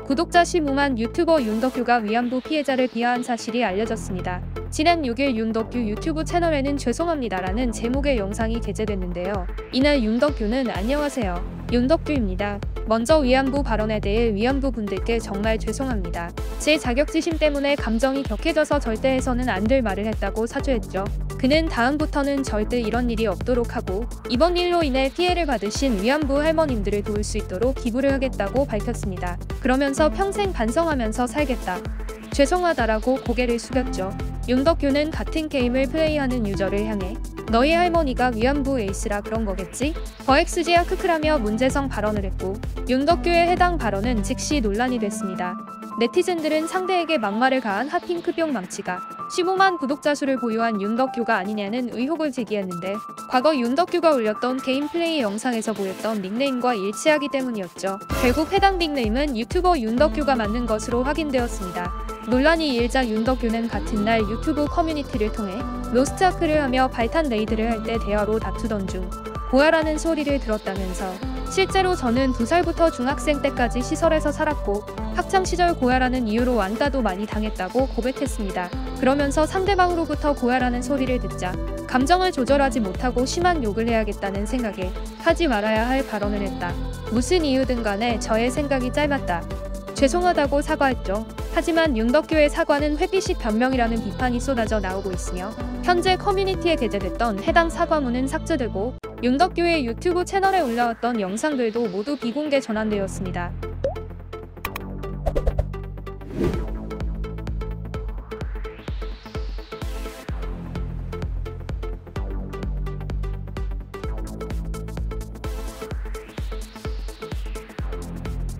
구독자 15만 유튜버 윤덕규가 위안부 피해자를 비하한 사실이 알려졌습니다. 지난 6일 윤덕규 유튜브 채널에는 죄송합니다라는 제목의 영상이 게재됐는데요. 이날 윤덕규는 안녕하세요. 윤덕규입니다. 먼저 위안부 발언에 대해 위안부 분들께 정말 죄송합니다. 제 자격지심 때문에 감정이 격해져서 절대 해서는 안 될 말을 했다고 사죄했죠. 그는 다음부터는 절대 이런 일이 없도록 하고 이번 일로 인해 피해를 받으신 위안부 할머님들을 도울 수 있도록 기부를 하겠다고 밝혔습니다. 그러면서 평생 반성하면서 살겠다. 죄송하다라고 고개를 숙였죠. 윤덕규는 같은 게임을 플레이하는 유저를 향해 너희 할머니가 위안부 에이스라 그런 거겠지? 거엑스지아 크크라며 문제성 발언을 했고 윤덕규의 해당 발언은 즉시 논란이 됐습니다. 네티즌들은 상대에게 막말을 가한 핫핑크병 망치가 15만 구독자 수를 보유한 윤덕규가 아니냐는 의혹을 제기했는데 과거 윤덕규가 올렸던 게임 플레이 영상에서 보였던 닉네임과 일치하기 때문이었죠. 결국 해당 닉네임은 유튜버 윤덕규가 맞는 것으로 확인되었습니다. 논란이 일자 윤덕규는 같은 날 유튜브 커뮤니티를 통해 로스트아크를 하며 발탄 레이드를 할 때 대화로 다투던 중 고아라는 소리를 들었다면서 실제로 저는 두 살부터 중학생 때까지 시설에서 살았고 학창 시절 고아라는 이유로 왕따도 많이 당했다고 고백했습니다. 그러면서 상대방으로부터 고아라는 소리를 듣자 감정을 조절하지 못하고 심한 욕을 해야겠다는 생각에 하지 말아야 할 발언을 했다. 무슨 이유든 간에 저의 생각이 짧았다. 죄송하다고 사과했죠. 하지만 윤덕규의 사과는 회피식 변명이라는 비판이 쏟아져 나오고 있으며 현재 커뮤니티에 게재됐던 해당 사과문은 삭제되고 윤덕규의 유튜브 채널에 올라왔던 영상들도 모두 비공개 전환되었습니다.